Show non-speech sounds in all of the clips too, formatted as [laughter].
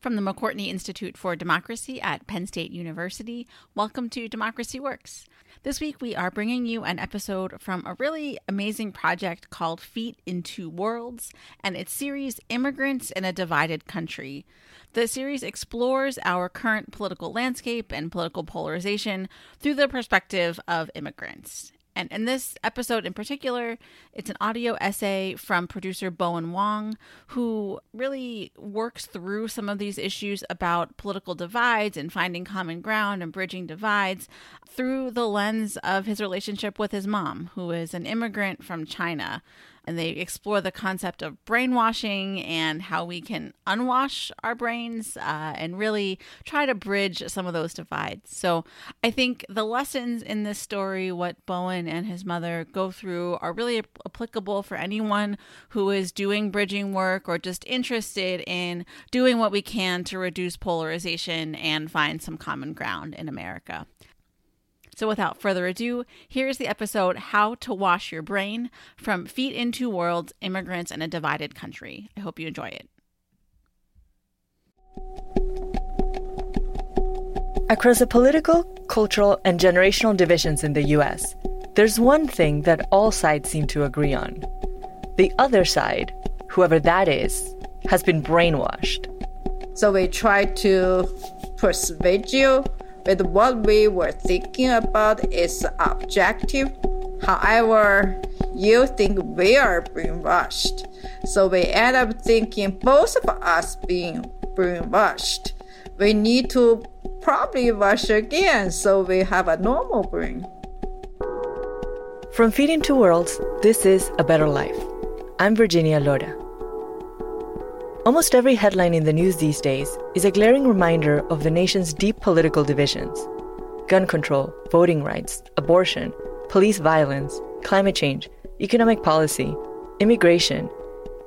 From the McCourtney Institute for Democracy at Penn State University, welcome to Democracy Works. This week, we are bringing you an episode from a really amazing project called Feet in Two Worlds and its series Immigrants in a Divided Country. The series explores our current political landscape and political polarization through the perspective of immigrants. And in this episode in particular, it's an audio essay from producer Boen Wang, who really works through some of these issues about political divides and finding common ground and bridging divides through the lens of his relationship with his mom, who is an immigrant from China and they explore the concept of brainwashing and how we can unwash our brains uh, and really try to bridge some of those divides. So I think the lessons in this story, what Boen and his mother go through, are really applicable for anyone who is doing bridging work or just interested in doing what we can to reduce polarization and find some common ground in America. So, without further ado, here's the episode How to Wash Your Brain from Feet in Two Worlds Immigrants in a Divided Country. I hope you enjoy it. Across the political, cultural, and generational divisions in the US, there's one thing that all sides seem to agree on. The other side, whoever that is, has been brainwashed. So we try to persuade you with what we were thinking about is objective. However, you think we are brainwashed. So we end up thinking both of us being brainwashed. We need to probably wash again so we have a normal brain. From Feet in Two Worlds, this is A Better Life. I'm Virginia Lora. Almost every headline in the news these days is a glaring reminder of the nation's deep political divisions gun control, voting rights, abortion, police violence, climate change, economic policy, immigration.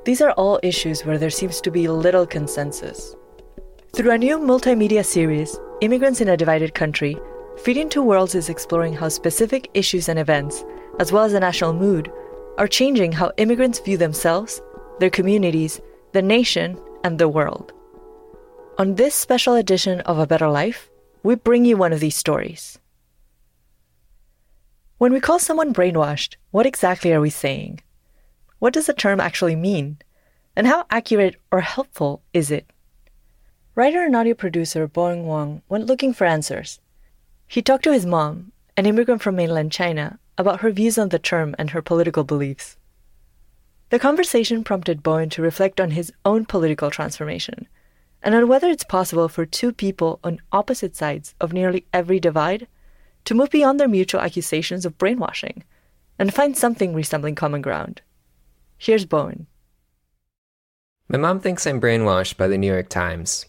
These are all issues where there seems to be little consensus. Through a new multimedia series, Immigrants in a Divided Country, Feet in Two Worlds is exploring how specific issues and events, as well as the national mood, are changing how immigrants view themselves, their communities, the nation, and the world. On this special edition of A Better Life, we bring you one of these stories. When we call someone brainwashed, what exactly are we saying? What does the term actually mean? And how accurate or helpful is it? Writer and audio producer Boen Wang went looking for answers. He talked to his mom, an immigrant from mainland China, about her views on the term and her political beliefs. The conversation prompted Boen to reflect on his own political transformation and on whether it's possible for two people on opposite sides of nearly every divide to move beyond their mutual accusations of brainwashing and find something resembling common ground. Here's Boen. My mom thinks I'm brainwashed by the New York Times.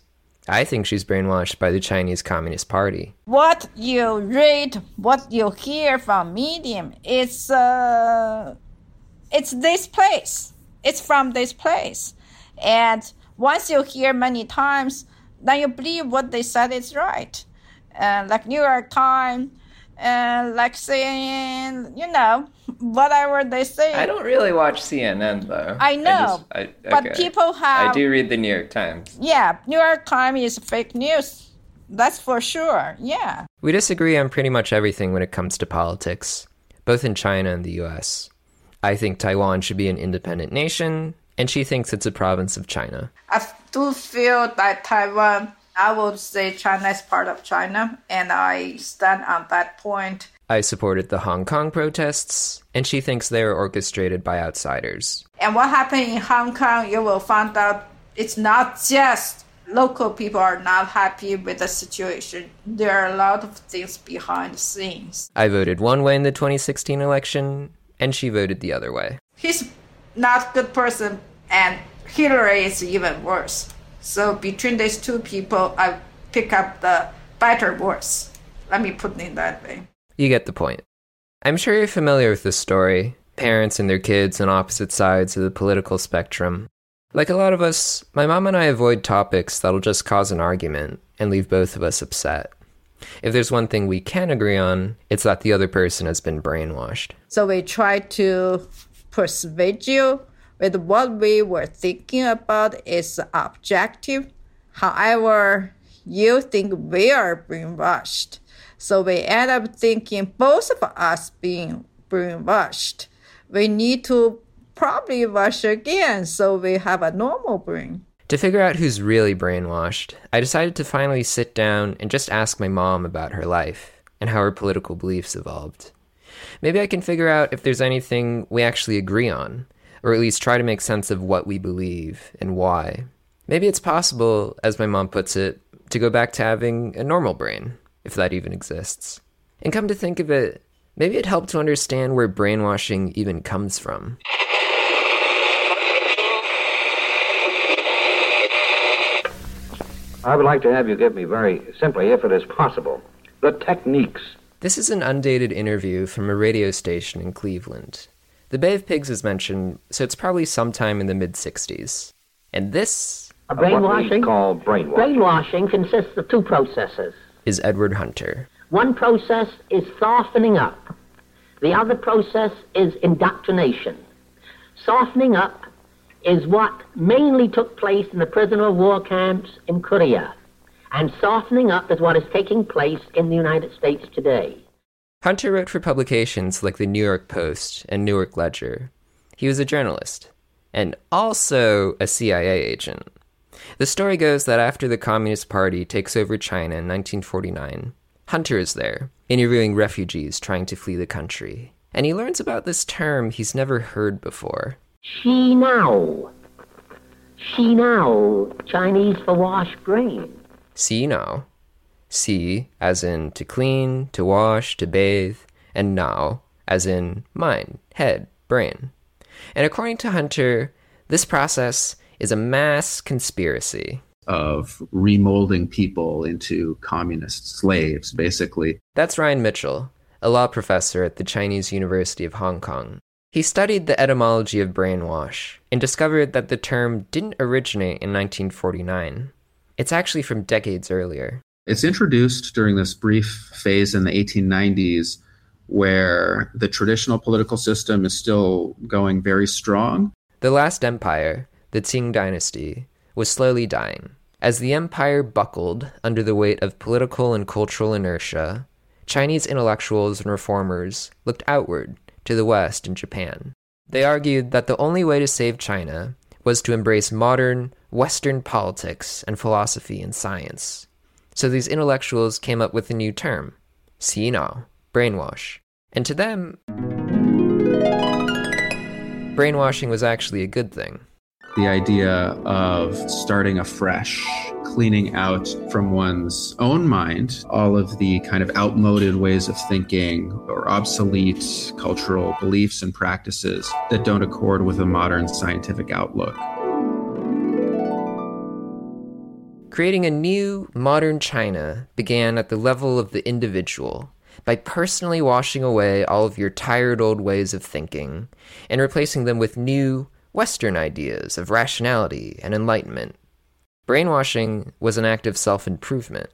I think she's brainwashed by the Chinese Communist Party. What you read, what you hear from Medium, it's uh it's this place. It's from this place. And once you hear many times, then you believe what they said is right. Uh, like New York Times, and uh, like saying, you know, whatever they say. I don't really watch CNN though. I know, I just, I, okay. but people have. I do read the New York Times. Yeah, New York Times is fake news. That's for sure. Yeah. We disagree on pretty much everything when it comes to politics, both in China and the U.S. I think Taiwan should be an independent nation, and she thinks it's a province of China. I do feel that Taiwan, I would say China is part of China, and I stand on that point. I supported the Hong Kong protests, and she thinks they are orchestrated by outsiders. And what happened in Hong Kong, you will find out it's not just local people are not happy with the situation. There are a lot of things behind the scenes. I voted one way in the 2016 election, and she voted the other way. He's not a good person, and Hillary is even worse. So between these two people, I pick up the better worse. Let me put it that way. You get the point. I'm sure you're familiar with this story parents and their kids on opposite sides of the political spectrum. Like a lot of us, my mom and I avoid topics that'll just cause an argument and leave both of us upset. If there's one thing we can agree on, it's that the other person has been brainwashed. So we try to persuade you with what we were thinking about is objective. However, you think we are brainwashed. So we end up thinking both of us being brainwashed. We need to probably wash again so we have a normal brain. To figure out who's really brainwashed, I decided to finally sit down and just ask my mom about her life and how her political beliefs evolved. Maybe I can figure out if there's anything we actually agree on, or at least try to make sense of what we believe and why. Maybe it's possible, as my mom puts it, to go back to having a normal brain, if that even exists. And come to think of it, maybe it helped to understand where brainwashing even comes from. I would like to have you give me very simply, if it is possible, the techniques. This is an undated interview from a radio station in Cleveland. The Bay of Pigs is mentioned, so it's probably sometime in the mid 60s. And this A What we brainwashing? call brainwashing. Brainwashing consists of two processes. is Edward Hunter. One process is softening up. The other process is indoctrination. Softening up is what mainly took place in the prisoner of war camps in Korea. And softening up is what is taking place in the United States today. Hunter wrote for publications like the New York Post and Newark Ledger. He was a journalist and also a CIA agent. The story goes that after the Communist Party takes over China in 1949, Hunter is there, interviewing refugees trying to flee the country. And he learns about this term he's never heard before. Xinao. She now. Chinese for wash brain. See now. See as in to clean, to wash, to bathe, and now as in mind, head, brain. And according to Hunter, this process is a mass conspiracy. of remolding people into communist slaves, basically. That's Ryan Mitchell, a law professor at the Chinese University of Hong Kong. He studied the etymology of brainwash and discovered that the term didn't originate in 1949. It's actually from decades earlier. It's introduced during this brief phase in the 1890s where the traditional political system is still going very strong. The last empire, the Qing dynasty, was slowly dying. As the empire buckled under the weight of political and cultural inertia, Chinese intellectuals and reformers looked outward to the West and Japan. They argued that the only way to save China was to embrace modern Western politics and philosophy and science. So these intellectuals came up with a new term, Xinao, brainwash. And to them, brainwashing was actually a good thing. The idea of starting afresh, cleaning out from one's own mind all of the kind of outmoded ways of thinking or obsolete cultural beliefs and practices that don't accord with a modern scientific outlook. Creating a new, modern China began at the level of the individual by personally washing away all of your tired old ways of thinking and replacing them with new, Western ideas of rationality and enlightenment. Brainwashing was an act of self improvement.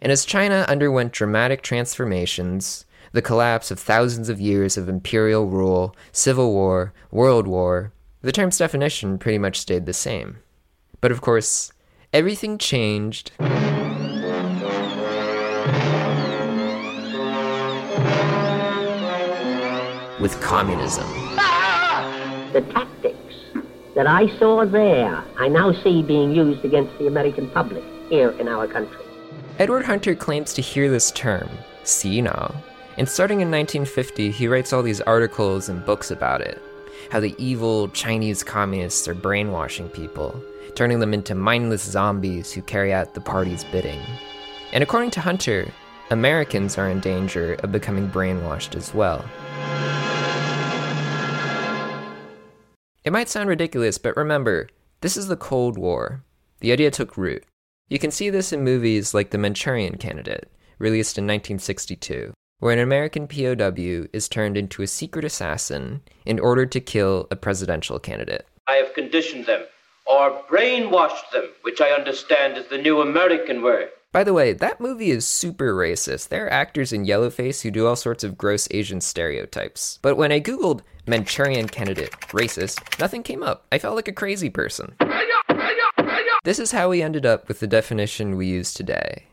And as China underwent dramatic transformations, the collapse of thousands of years of imperial rule, civil war, world war, the term's definition pretty much stayed the same. But of course, everything changed with communism. The tactics that I saw there, I now see being used against the American public here in our country. Edward Hunter claims to hear this term, Xinao, and starting in 1950, he writes all these articles and books about it. How the evil Chinese communists are brainwashing people, turning them into mindless zombies who carry out the party's bidding. And according to Hunter, Americans are in danger of becoming brainwashed as well. It might sound ridiculous, but remember, this is the Cold War. The idea took root. You can see this in movies like The Manchurian Candidate, released in 1962, where an American POW is turned into a secret assassin in order to kill a presidential candidate. I have conditioned them, or brainwashed them, which I understand is the new American word. By the way, that movie is super racist. There are actors in yellowface who do all sorts of gross Asian stereotypes. But when I googled Manchurian candidate racist, nothing came up. I felt like a crazy person. This is how we ended up with the definition we use today.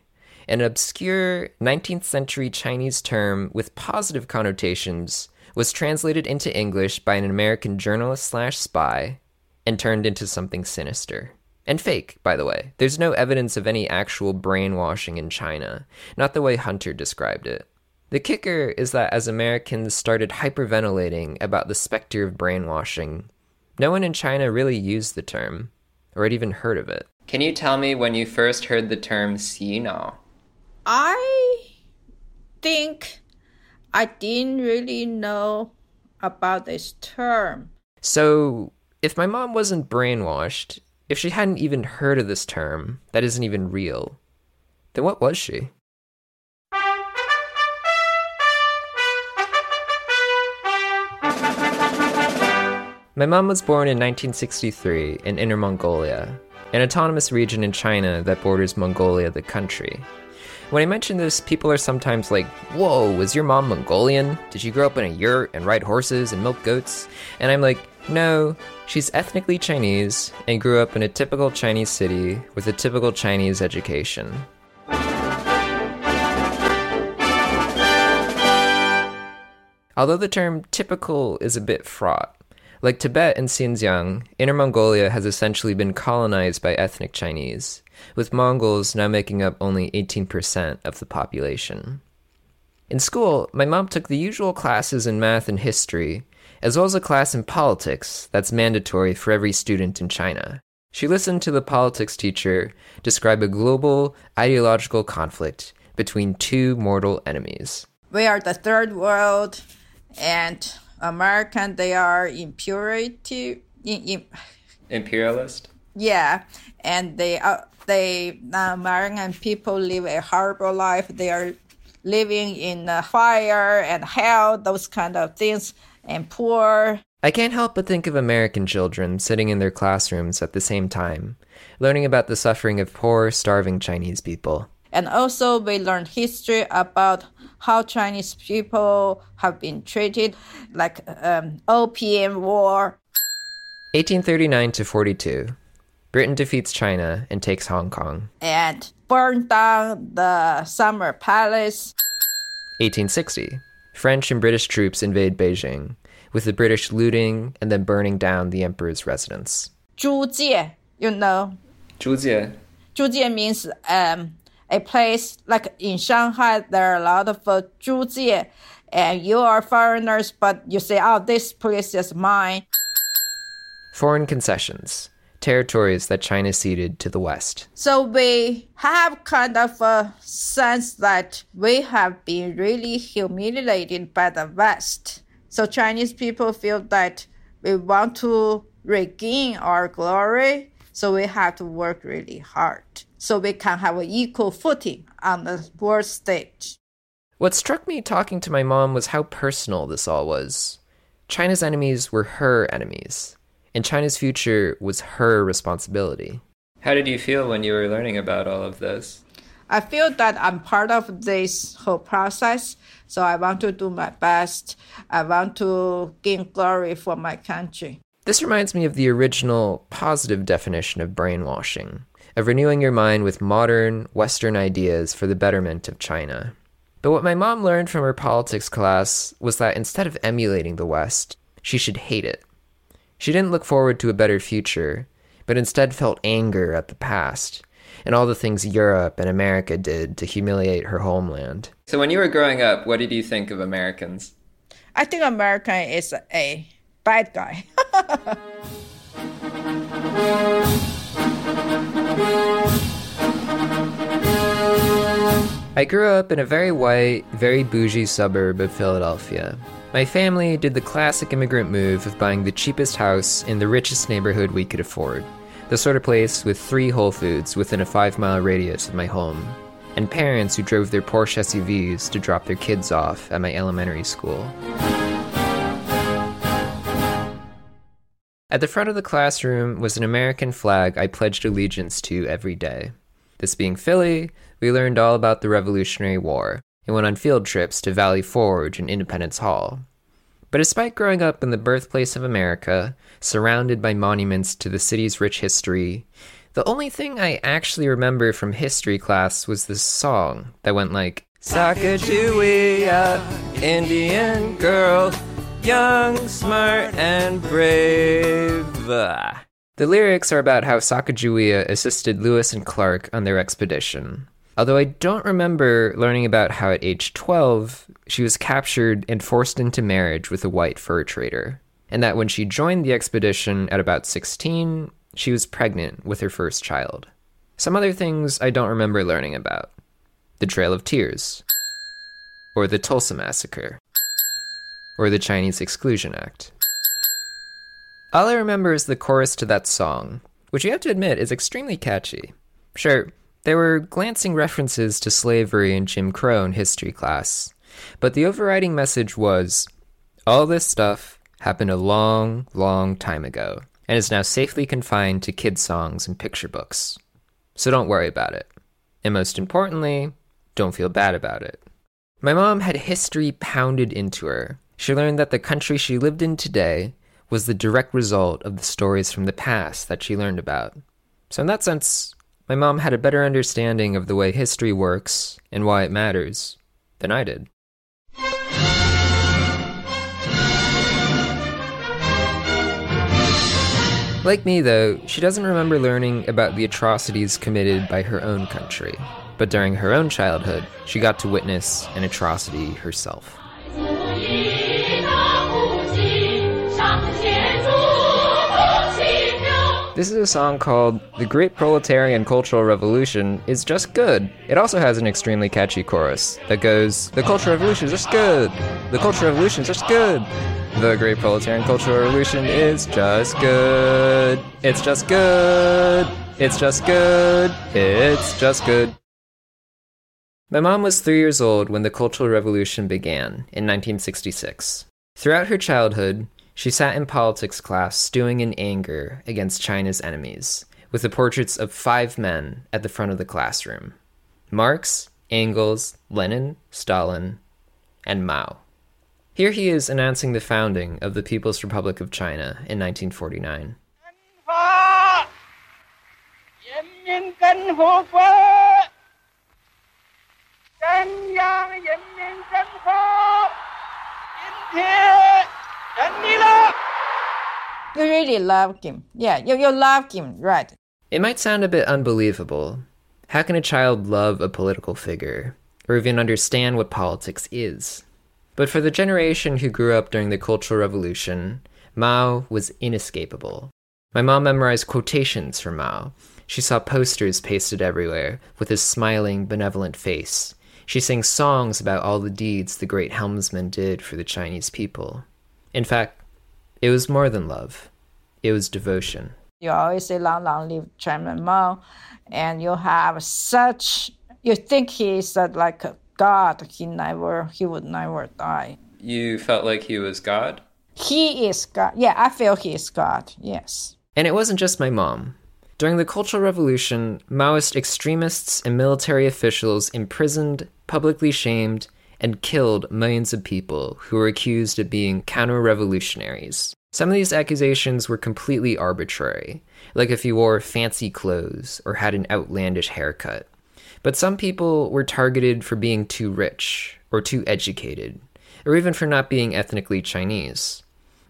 An obscure 19th century Chinese term with positive connotations was translated into English by an American journalist slash spy and turned into something sinister. And fake, by the way. There's no evidence of any actual brainwashing in China, not the way Hunter described it. The kicker is that as Americans started hyperventilating about the specter of brainwashing, no one in China really used the term, or had even heard of it. Can you tell me when you first heard the term Xinao? I think I didn't really know about this term. So, if my mom wasn't brainwashed, if she hadn't even heard of this term that isn't even real, then what was she? My mom was born in 1963 in Inner Mongolia, an autonomous region in China that borders Mongolia, the country. When I mention this, people are sometimes like, Whoa, was your mom Mongolian? Did she grow up in a yurt and ride horses and milk goats? And I'm like, No, she's ethnically Chinese and grew up in a typical Chinese city with a typical Chinese education. Although the term typical is a bit fraught, like Tibet and Xinjiang, Inner Mongolia has essentially been colonized by ethnic Chinese, with Mongols now making up only 18% of the population. In school, my mom took the usual classes in math and history, as well as a class in politics that's mandatory for every student in China. She listened to the politics teacher describe a global ideological conflict between two mortal enemies. We are the third world, and American they are impurity. In, in, Imperialist? yeah, and they are they uh, American people live a horrible life. They are living in fire and hell, those kind of things, and poor. I can't help but think of American children sitting in their classrooms at the same time, learning about the suffering of poor, starving Chinese people. And also, we learn history about how Chinese people have been treated, like um, Opium War. 1839 to 42. Britain defeats China and takes Hong Kong. And burn down the Summer Palace. 1860. French and British troops invade Beijing, with the British looting and then burning down the emperor's residence. Zhujie, you know. Zhujie. Zhujie means um, a place like in Shanghai, there are a lot of uh, and you are foreigners, but you say, oh, this place is mine. Foreign concessions. Territories that China ceded to the West. So we have kind of a sense that we have been really humiliated by the West. So Chinese people feel that we want to regain our glory, so we have to work really hard so we can have an equal footing on the world stage. What struck me talking to my mom was how personal this all was. China's enemies were her enemies, and China's future was her responsibility. How did you feel when you were learning about all of this? I feel that I'm part of this whole process, so I want to do my best. I want to gain glory for my country. This reminds me of the original positive definition of brainwashing, of renewing your mind with modern, Western ideas for the betterment of China. But what my mom learned from her politics class was that instead of emulating the West, she should hate it. She didn't look forward to a better future, but instead felt anger at the past and all the things Europe and America did to humiliate her homeland. So, when you were growing up, what did you think of Americans? I think America is a bad guy. [laughs] I grew up in a very white, very bougie suburb of Philadelphia. My family did the classic immigrant move of buying the cheapest house in the richest neighborhood we could afford, the sort of place with three Whole Foods within a five mile radius of my home, and parents who drove their Porsche SUVs to drop their kids off at my elementary school. At the front of the classroom was an American flag I pledged allegiance to every day. This being Philly, we learned all about the Revolutionary War and went on field trips to Valley Forge and Independence Hall. But despite growing up in the birthplace of America, surrounded by monuments to the city's rich history, The only thing I actually remember from history class was this song that went like Sacagawea, Indian girl, young, smart, and brave. The lyrics are about how Sacagawea assisted Lewis and Clark on their expedition. Although I don't remember learning about how at age 12 she was captured and forced into marriage with a white fur trader, and that when she joined the expedition at about 16, she was pregnant with her first child. Some other things I don't remember learning about the Trail of Tears, or the Tulsa Massacre, or the Chinese Exclusion Act. All I remember is the chorus to that song, which you have to admit is extremely catchy. Sure, there were glancing references to slavery and Jim Crow in history class, but the overriding message was all this stuff happened a long, long time ago and is now safely confined to kids' songs and picture books. So don't worry about it. And most importantly, don't feel bad about it. My mom had history pounded into her. She learned that the country she lived in today was the direct result of the stories from the past that she learned about. So, in that sense, my mom had a better understanding of the way history works and why it matters than I did. Like me, though, she doesn't remember learning about the atrocities committed by her own country. But during her own childhood, she got to witness an atrocity herself. This is a song called The Great Proletarian Cultural Revolution is just good. It also has an extremely catchy chorus that goes, The Cultural Revolution is just good. The Cultural Revolution is just good. The Great Proletarian Cultural Revolution is just good. It's just good. It's just good. It's just good. My mom was three years old when the Cultural Revolution began in 1966. Throughout her childhood, she sat in politics class stewing in anger against China's enemies, with the portraits of five men at the front of the classroom Marx, Engels, Lenin, Stalin, and Mao. Here he is announcing the founding of the People's Republic of China in 1949. You really love him. Yeah, you, you love him, right? It might sound a bit unbelievable. How can a child love a political figure, or even understand what politics is? But for the generation who grew up during the Cultural Revolution, Mao was inescapable. My mom memorized quotations from Mao. She saw posters pasted everywhere with his smiling, benevolent face. She sang songs about all the deeds the great helmsman did for the Chinese people. In fact, it was more than love, it was devotion. You always say, Long, long live Chairman Mao. And you have such, you think he's like a God. He never, he would never die. You felt like he was God? He is God. Yeah, I feel he is God. Yes. And it wasn't just my mom. During the Cultural Revolution, Maoist extremists and military officials imprisoned, publicly shamed, and killed millions of people who were accused of being counter revolutionaries. Some of these accusations were completely arbitrary, like if you wore fancy clothes or had an outlandish haircut. But some people were targeted for being too rich, or too educated, or even for not being ethnically Chinese.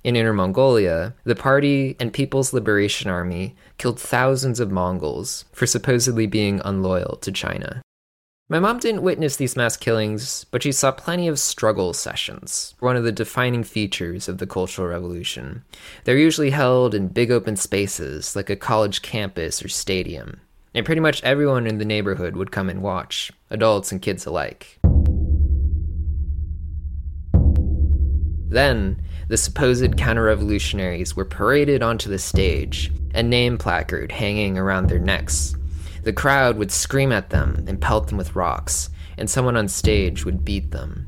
In Inner Mongolia, the party and People's Liberation Army killed thousands of Mongols for supposedly being unloyal to China. My mom didn't witness these mass killings, but she saw plenty of struggle sessions, one of the defining features of the Cultural Revolution. They're usually held in big open spaces, like a college campus or stadium, and pretty much everyone in the neighborhood would come and watch, adults and kids alike. Then, the supposed counter revolutionaries were paraded onto the stage, a name placard hanging around their necks. The crowd would scream at them and pelt them with rocks, and someone on stage would beat them.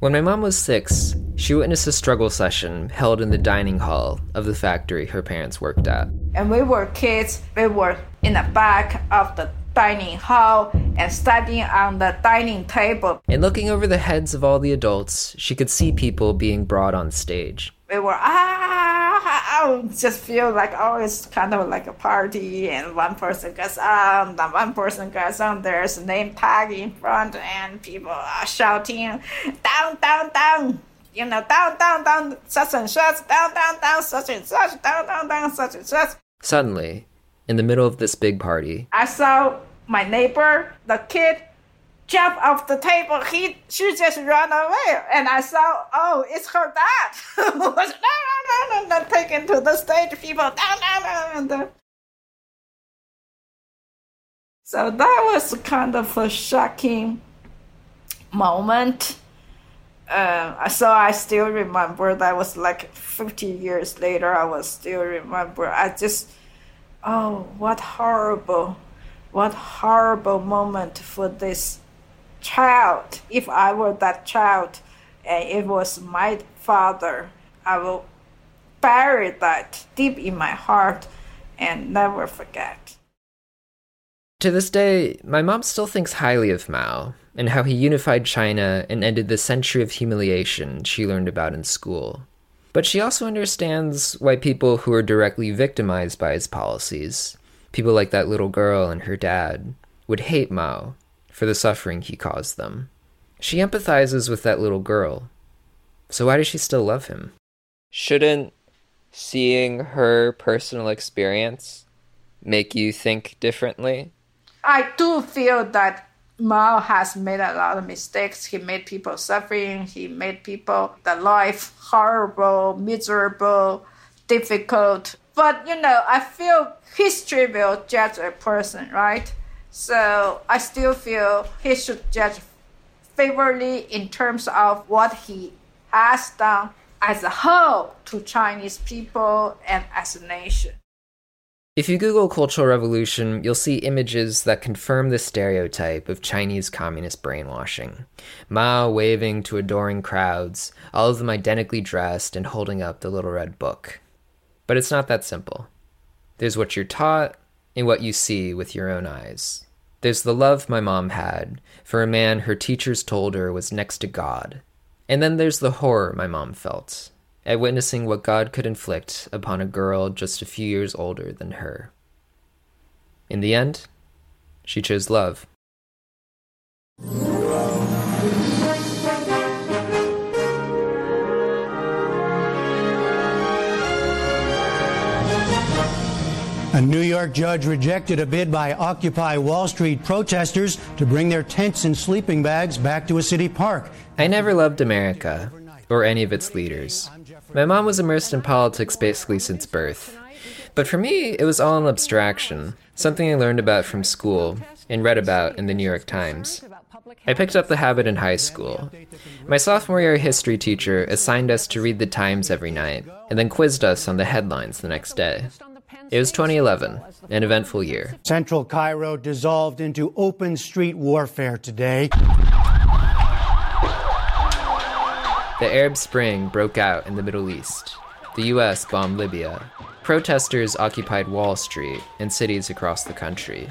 When my mom was six, she witnessed a struggle session held in the dining hall of the factory her parents worked at. And we were kids, we were in the back of the dining hall and studying on the dining table. And looking over the heads of all the adults, she could see people being brought on stage. We were, ah, I just feel like oh, it's kind of like a party, and one person goes on, then one person goes on. There's a name tag in front, and people are shouting down, down, down. You know, down, down, down, such and such, down, down, down, such and such, down, down, down, such and such. Suddenly, in the middle of this big party, I saw my neighbor, the kid, jump off the table. He she just ran away, and I saw oh, it's her dad. [laughs] was no, no, no, no, taken to the stage. People down, down, down, down. So that was kind of a shocking moment. Uh, so I still remember that was like 50 years later. I was still remember. I just, oh, what horrible, what horrible moment for this child. If I were that child, and it was my father, I will bury that deep in my heart and never forget. To this day, my mom still thinks highly of Mao and how he unified China and ended the century of humiliation she learned about in school. But she also understands why people who are directly victimized by his policies, people like that little girl and her dad, would hate Mao for the suffering he caused them. She empathizes with that little girl. So why does she still love him? Shouldn't seeing her personal experience make you think differently? I do feel that Mao has made a lot of mistakes. He made people suffering. He made people the life horrible, miserable, difficult. But you know, I feel history will judge a person, right? So I still feel he should judge favorably in terms of what he has done as a whole to Chinese people and as a nation. If you Google Cultural Revolution, you'll see images that confirm the stereotype of Chinese communist brainwashing. Mao waving to adoring crowds, all of them identically dressed and holding up the little red book. But it's not that simple. There's what you're taught and what you see with your own eyes. There's the love my mom had for a man her teachers told her was next to God. And then there's the horror my mom felt at witnessing what God could inflict upon a girl just a few years older than her. In the end, she chose love. A New York judge rejected a bid by Occupy Wall Street protesters to bring their tents and sleeping bags back to a city park. I never loved America, or any of its leaders. My mom was immersed in politics basically since birth. But for me, it was all an abstraction, something I learned about from school and read about in the New York Times. I picked up the habit in high school. My sophomore year history teacher assigned us to read the Times every night and then quizzed us on the headlines the next day. It was 2011, an eventful year. Central Cairo dissolved into open street warfare today. The Arab Spring broke out in the Middle East. The US bombed Libya. Protesters occupied Wall Street and cities across the country.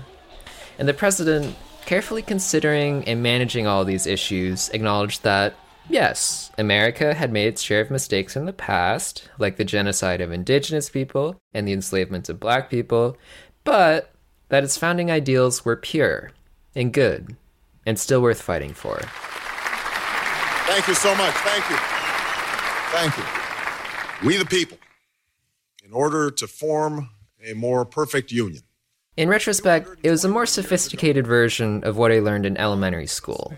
And the president, carefully considering and managing all these issues, acknowledged that Yes, America had made its share of mistakes in the past, like the genocide of indigenous people and the enslavement of black people, but that its founding ideals were pure and good and still worth fighting for. Thank you so much. Thank you. Thank you. We the people, in order to form a more perfect union. In retrospect, it was a more sophisticated version of what I learned in elementary school.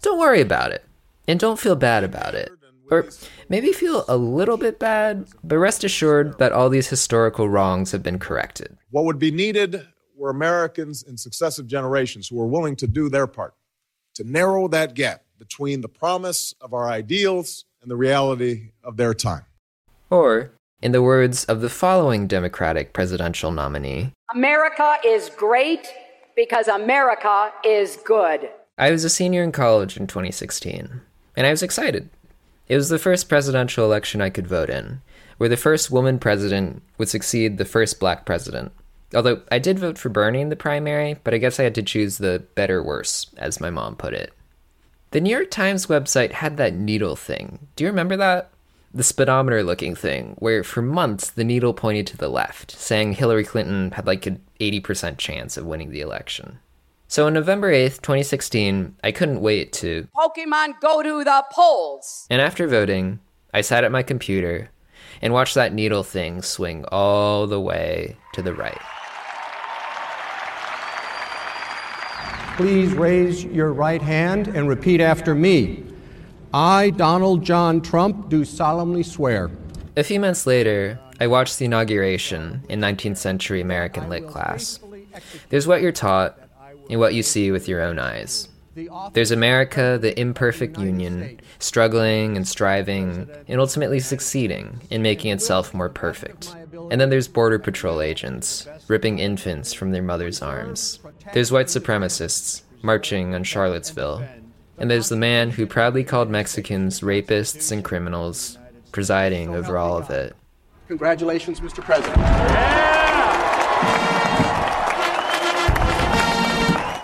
Don't worry about it. And don't feel bad about it. Or maybe feel a little bit bad, but rest assured that all these historical wrongs have been corrected. What would be needed were Americans in successive generations who were willing to do their part to narrow that gap between the promise of our ideals and the reality of their time. Or, in the words of the following Democratic presidential nominee America is great because America is good. I was a senior in college in 2016 and I was excited. It was the first presidential election I could vote in, where the first woman president would succeed the first black president. Although I did vote for Bernie in the primary, but I guess I had to choose the better worse, as my mom put it. The New York Times website had that needle thing. Do you remember that? the speedometer looking thing, where for months the needle pointed to the left, saying Hillary Clinton had like an 80% chance of winning the election. So on November 8th, 2016, I couldn't wait to Pokemon go to the polls. And after voting, I sat at my computer and watched that needle thing swing all the way to the right. Please raise your right hand and repeat after me. I, Donald John Trump, do solemnly swear. A few months later, I watched the inauguration in 19th century American lit class. There's what you're taught and what you see with your own eyes. There's America, the imperfect union, struggling and striving and ultimately succeeding in making itself more perfect. And then there's Border Patrol agents, ripping infants from their mother's arms. There's white supremacists marching on Charlottesville. And there's the man who proudly called Mexicans rapists and criminals, presiding over all of it. Congratulations, Mr. President.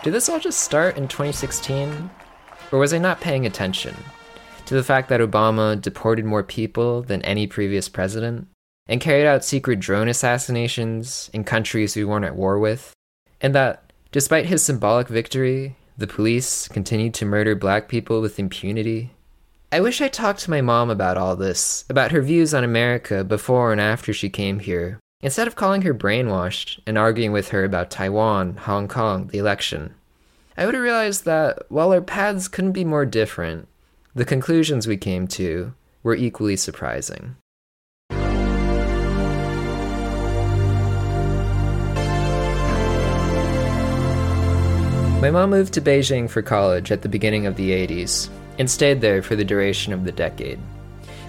Did this all just start in 2016? Or was I not paying attention to the fact that Obama deported more people than any previous president and carried out secret drone assassinations in countries we weren't at war with? And that, despite his symbolic victory, the police continued to murder black people with impunity? I wish I talked to my mom about all this, about her views on America before and after she came here, instead of calling her brainwashed and arguing with her about Taiwan, Hong Kong, the election. I would have realized that while our paths couldn't be more different, the conclusions we came to were equally surprising. My mom moved to Beijing for college at the beginning of the 80s and stayed there for the duration of the decade.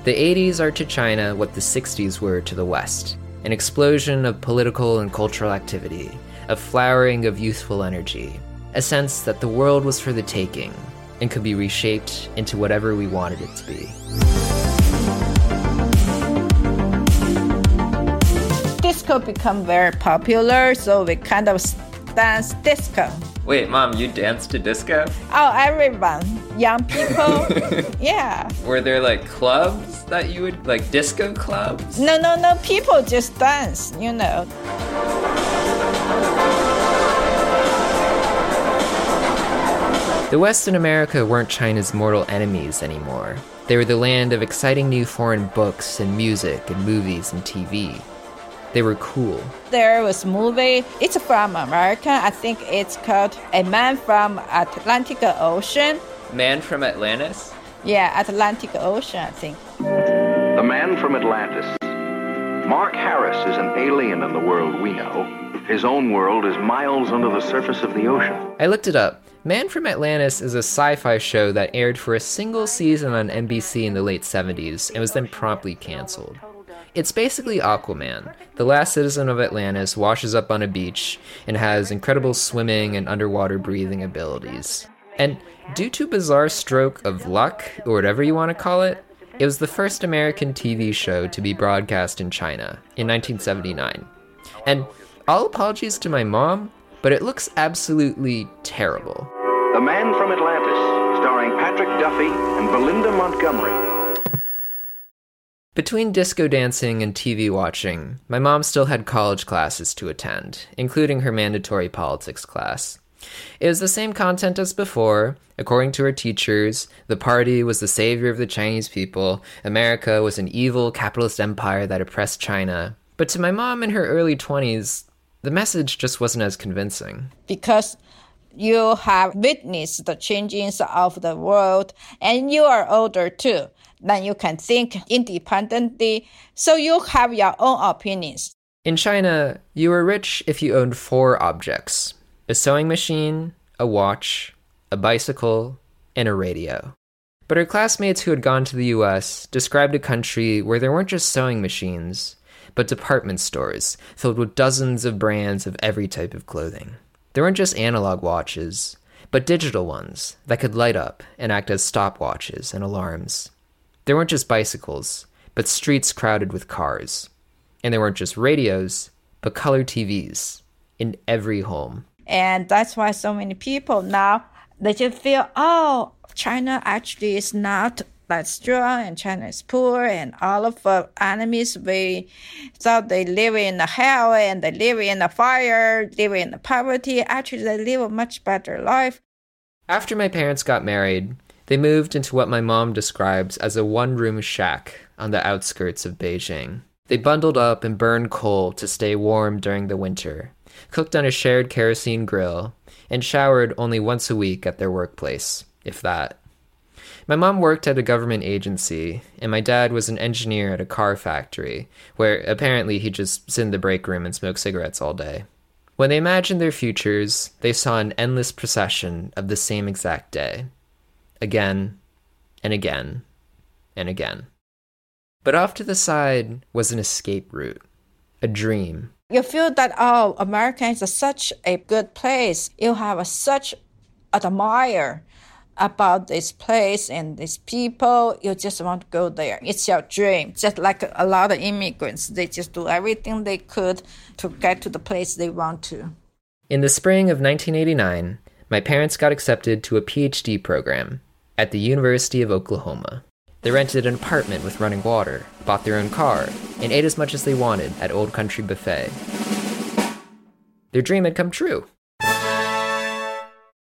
The 80s are to China what the 60s were to the West an explosion of political and cultural activity, a flowering of youthful energy, a sense that the world was for the taking and could be reshaped into whatever we wanted it to be. Disco become very popular, so we kind of dance disco. Wait, mom, you danced to disco? Oh, everyone, young people, [laughs] yeah. Were there like clubs that you would like disco clubs? No, no, no. People just dance, you know. The West and America weren't China's mortal enemies anymore. They were the land of exciting new foreign books and music and movies and TV. They were cool. There was a movie. It's from America. I think it's called A Man from Atlantic Ocean. Man from Atlantis? Yeah, Atlantic Ocean, I think. The Man from Atlantis. Mark Harris is an alien in the world we know. His own world is miles under the surface of the ocean. I looked it up. Man from Atlantis is a sci fi show that aired for a single season on NBC in the late 70s and was then promptly canceled. It's basically Aquaman. The last citizen of Atlantis washes up on a beach and has incredible swimming and underwater breathing abilities. And due to bizarre stroke of luck, or whatever you want to call it, it was the first American TV show to be broadcast in China in 1979. And all apologies to my mom, but it looks absolutely terrible. The Man from Atlantis, starring Patrick Duffy and Belinda Montgomery. Between disco dancing and TV watching, my mom still had college classes to attend, including her mandatory politics class. It was the same content as before. According to her teachers, the party was the savior of the Chinese people, America was an evil capitalist empire that oppressed China. But to my mom in her early 20s, the message just wasn't as convincing. Because you have witnessed the changes of the world and you are older too then you can think independently, so you have your own opinions. In China, you were rich if you owned four objects a sewing machine, a watch, a bicycle, and a radio. But her classmates who had gone to the US described a country where there weren't just sewing machines, but department stores filled with dozens of brands of every type of clothing. There weren't just analog watches, but digital ones that could light up and act as stopwatches and alarms. There weren't just bicycles, but streets crowded with cars. And there weren't just radios, but color TVs in every home. And that's why so many people now they just feel, oh, China actually is not that strong and China is poor and all of our enemies we thought they live in the hell and they live in the fire, live in the poverty. Actually they live a much better life. After my parents got married, they moved into what my mom describes as a one room shack on the outskirts of Beijing. They bundled up and burned coal to stay warm during the winter, cooked on a shared kerosene grill, and showered only once a week at their workplace, if that. My mom worked at a government agency, and my dad was an engineer at a car factory, where apparently he just sit in the break room and smoked cigarettes all day. When they imagined their futures, they saw an endless procession of the same exact day. Again, and again, and again. But off to the side was an escape route, a dream. You feel that, oh, America is such a good place. You have a, such admire about this place and these people. You just want to go there. It's your dream. Just like a lot of immigrants, they just do everything they could to get to the place they want to. In the spring of 1989, my parents got accepted to a PhD program at the University of Oklahoma. They rented an apartment with running water, bought their own car, and ate as much as they wanted at Old Country Buffet. Their dream had come true.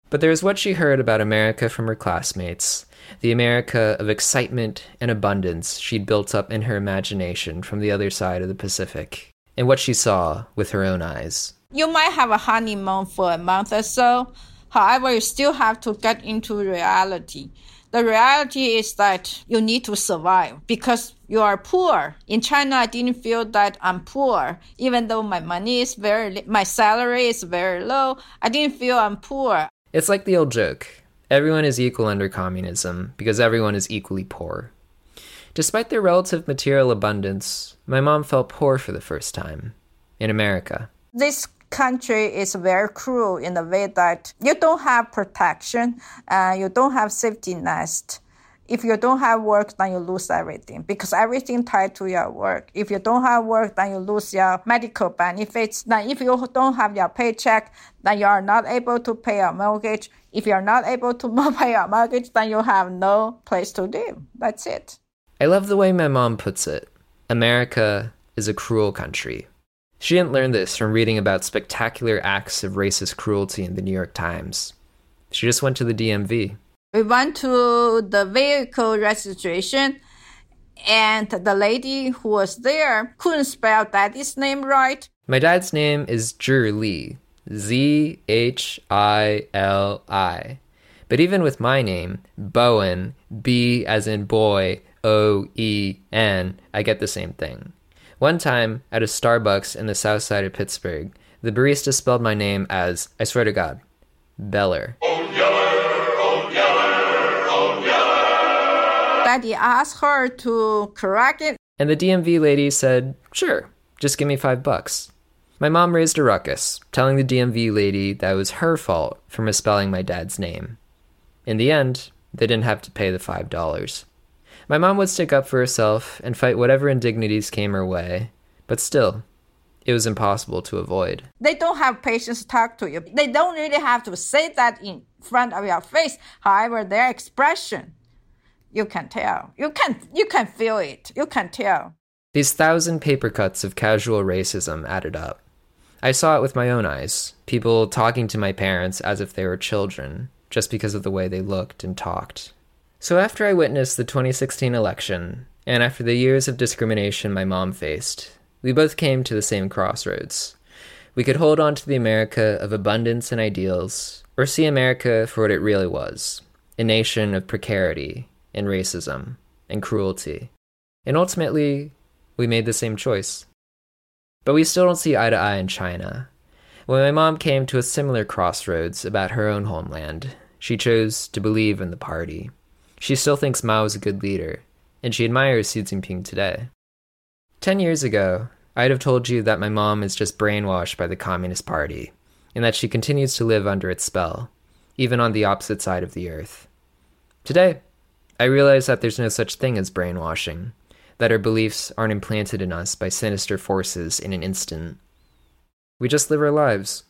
But there was what she heard about America from her classmates, the America of excitement and abundance she'd built up in her imagination from the other side of the Pacific, and what she saw with her own eyes. You might have a honeymoon for a month or so, however, you still have to get into reality. The reality is that you need to survive because you are poor. In China, I didn't feel that I'm poor, even though my money is very, my salary is very low. I didn't feel I'm poor. It's like the old joke everyone is equal under communism because everyone is equally poor. Despite their relative material abundance, my mom felt poor for the first time in America. This country is very cruel in the way that you don't have protection, uh, you don't have safety nest. If you don't have work, then you lose everything because everything tied to your work. If you don't have work, then you lose your medical benefits. Then if you don't have your paycheck, then you are not able to pay your mortgage. If you're not able to [laughs] pay your mortgage, then you have no place to live. That's it. I love the way my mom puts it. America is a cruel country. She didn't learn this from reading about spectacular acts of racist cruelty in the New York Times. She just went to the DMV we went to the vehicle registration and the lady who was there couldn't spell daddy's name right. My dad's name is Zhi Li, Z H I L I. But even with my name, Boen, B as in boy, O E N, I get the same thing. One time, at a Starbucks in the south side of Pittsburgh, the barista spelled my name as, I swear to God, Beller. Daddy asked her to correct it. And the DMV lady said, Sure, just give me five bucks. My mom raised a ruckus, telling the DMV lady that it was her fault for misspelling my dad's name. In the end, they didn't have to pay the five dollars. My mom would stick up for herself and fight whatever indignities came her way, but still, it was impossible to avoid. They don't have patience to talk to you. They don't really have to say that in front of your face. However, their expression you can tell. You can you can feel it. You can tell. These thousand paper cuts of casual racism added up. I saw it with my own eyes. People talking to my parents as if they were children, just because of the way they looked and talked. So after I witnessed the 2016 election, and after the years of discrimination my mom faced, we both came to the same crossroads. We could hold on to the America of abundance and ideals, or see America for what it really was a nation of precarity and racism and cruelty. And ultimately, we made the same choice. But we still don't see eye to eye in China. When my mom came to a similar crossroads about her own homeland, she chose to believe in the party. She still thinks Mao is a good leader, and she admires Xi Jinping today. Ten years ago, I'd have told you that my mom is just brainwashed by the Communist Party, and that she continues to live under its spell, even on the opposite side of the earth. Today, I realize that there's no such thing as brainwashing, that our beliefs aren't implanted in us by sinister forces in an instant. We just live our lives.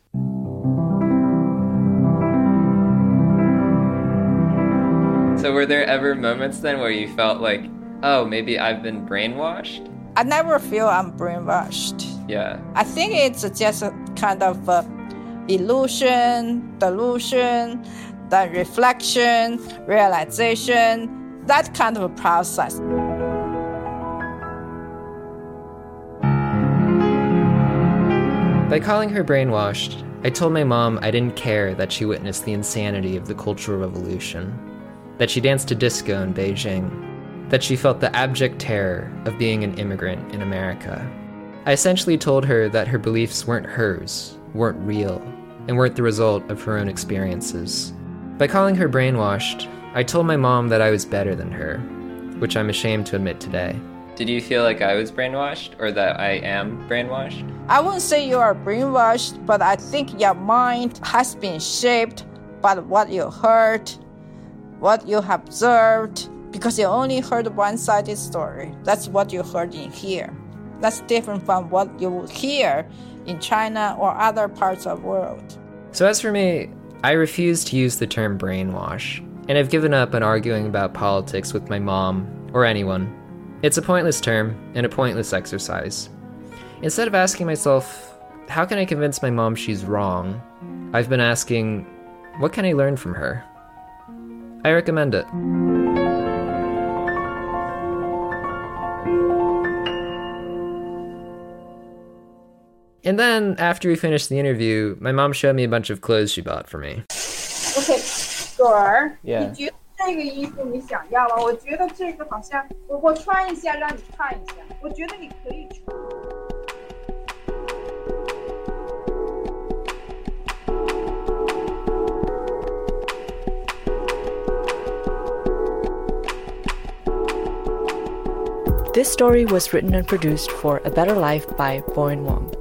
So were there ever moments then where you felt like, oh, maybe I've been brainwashed? I never feel I'm brainwashed. Yeah. I think it's just a kind of a illusion, delusion, the reflection, realization, that kind of a process. By calling her brainwashed, I told my mom I didn't care that she witnessed the insanity of the Cultural Revolution, that she danced to disco in Beijing, that she felt the abject terror of being an immigrant in America. I essentially told her that her beliefs weren't hers, weren't real, and weren't the result of her own experiences. By calling her brainwashed, I told my mom that I was better than her, which I'm ashamed to admit today. Did you feel like I was brainwashed or that I am brainwashed? I wouldn't say you are brainwashed, but I think your mind has been shaped by what you heard, what you have observed, because you only heard one sided story. That's what you heard in here. That's different from what you would hear in China or other parts of the world. So, as for me, I refuse to use the term brainwash, and I've given up on arguing about politics with my mom or anyone it's a pointless term and a pointless exercise. Instead of asking myself, how can I convince my mom she's wrong? I've been asking, what can I learn from her? I recommend it. And then, after we finished the interview, my mom showed me a bunch of clothes she bought for me. Okay, Dor, Yeah. 这个衣服你想要吗？我觉得这个好像我我穿一下让你看一下，我觉得你可以穿。 This story was written and produced for A Better Life by Boen Wang.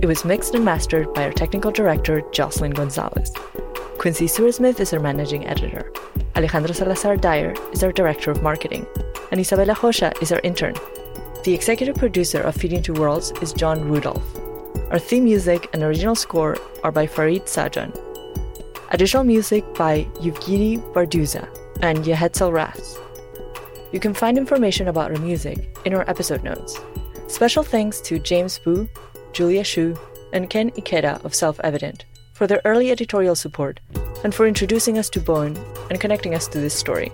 It was mixed and mastered by our technical director, Jocelyn Gonzalez. Quincy Surasmith is our managing editor. Alejandro Salazar Dyer is our director of marketing. And Isabella Josha is our intern. The executive producer of Feet in Two Worlds is John Rudolph. Our theme music and original score are by Farid Sajan. Additional music by Yevgeny Barduza and Yehetzel Ras. You can find information about our music in our episode notes. Special thanks to James Wu, Julia Shu, and Ken Ikeda of Self Evident for their early editorial support and for introducing us to Boen and connecting us to this story.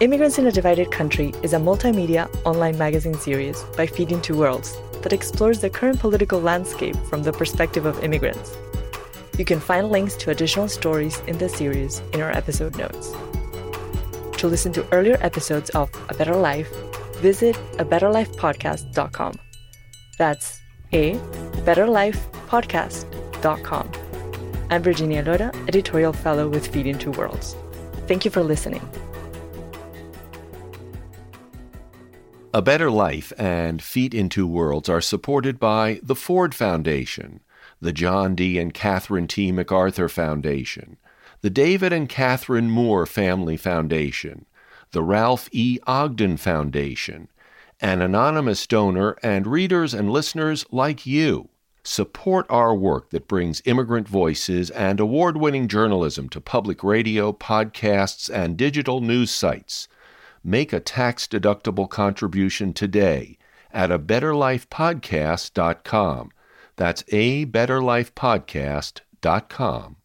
Immigrants in a Divided Country is a multimedia online magazine series by Feet in Two Worlds that explores the current political landscape from the perspective of immigrants. You can find links to additional stories in the series in our episode notes. To listen to earlier episodes of A Better Life, visit a betterlifepodcast.com. That's a betterlifepodcast.com. I'm Virginia Lora, editorial fellow with Feet in Two Worlds. Thank you for listening. A Better Life and Feet in Two Worlds are supported by the Ford Foundation, the John D. and Catherine T. MacArthur Foundation, the David and Catherine Moore Family Foundation, the Ralph E. Ogden Foundation, an anonymous donor, and readers and listeners like you. Support our work that brings immigrant voices and award winning journalism to public radio, podcasts, and digital news sites. Make a tax deductible contribution today at a betterlifepodcast.com. That's a betterlifepodcast.com.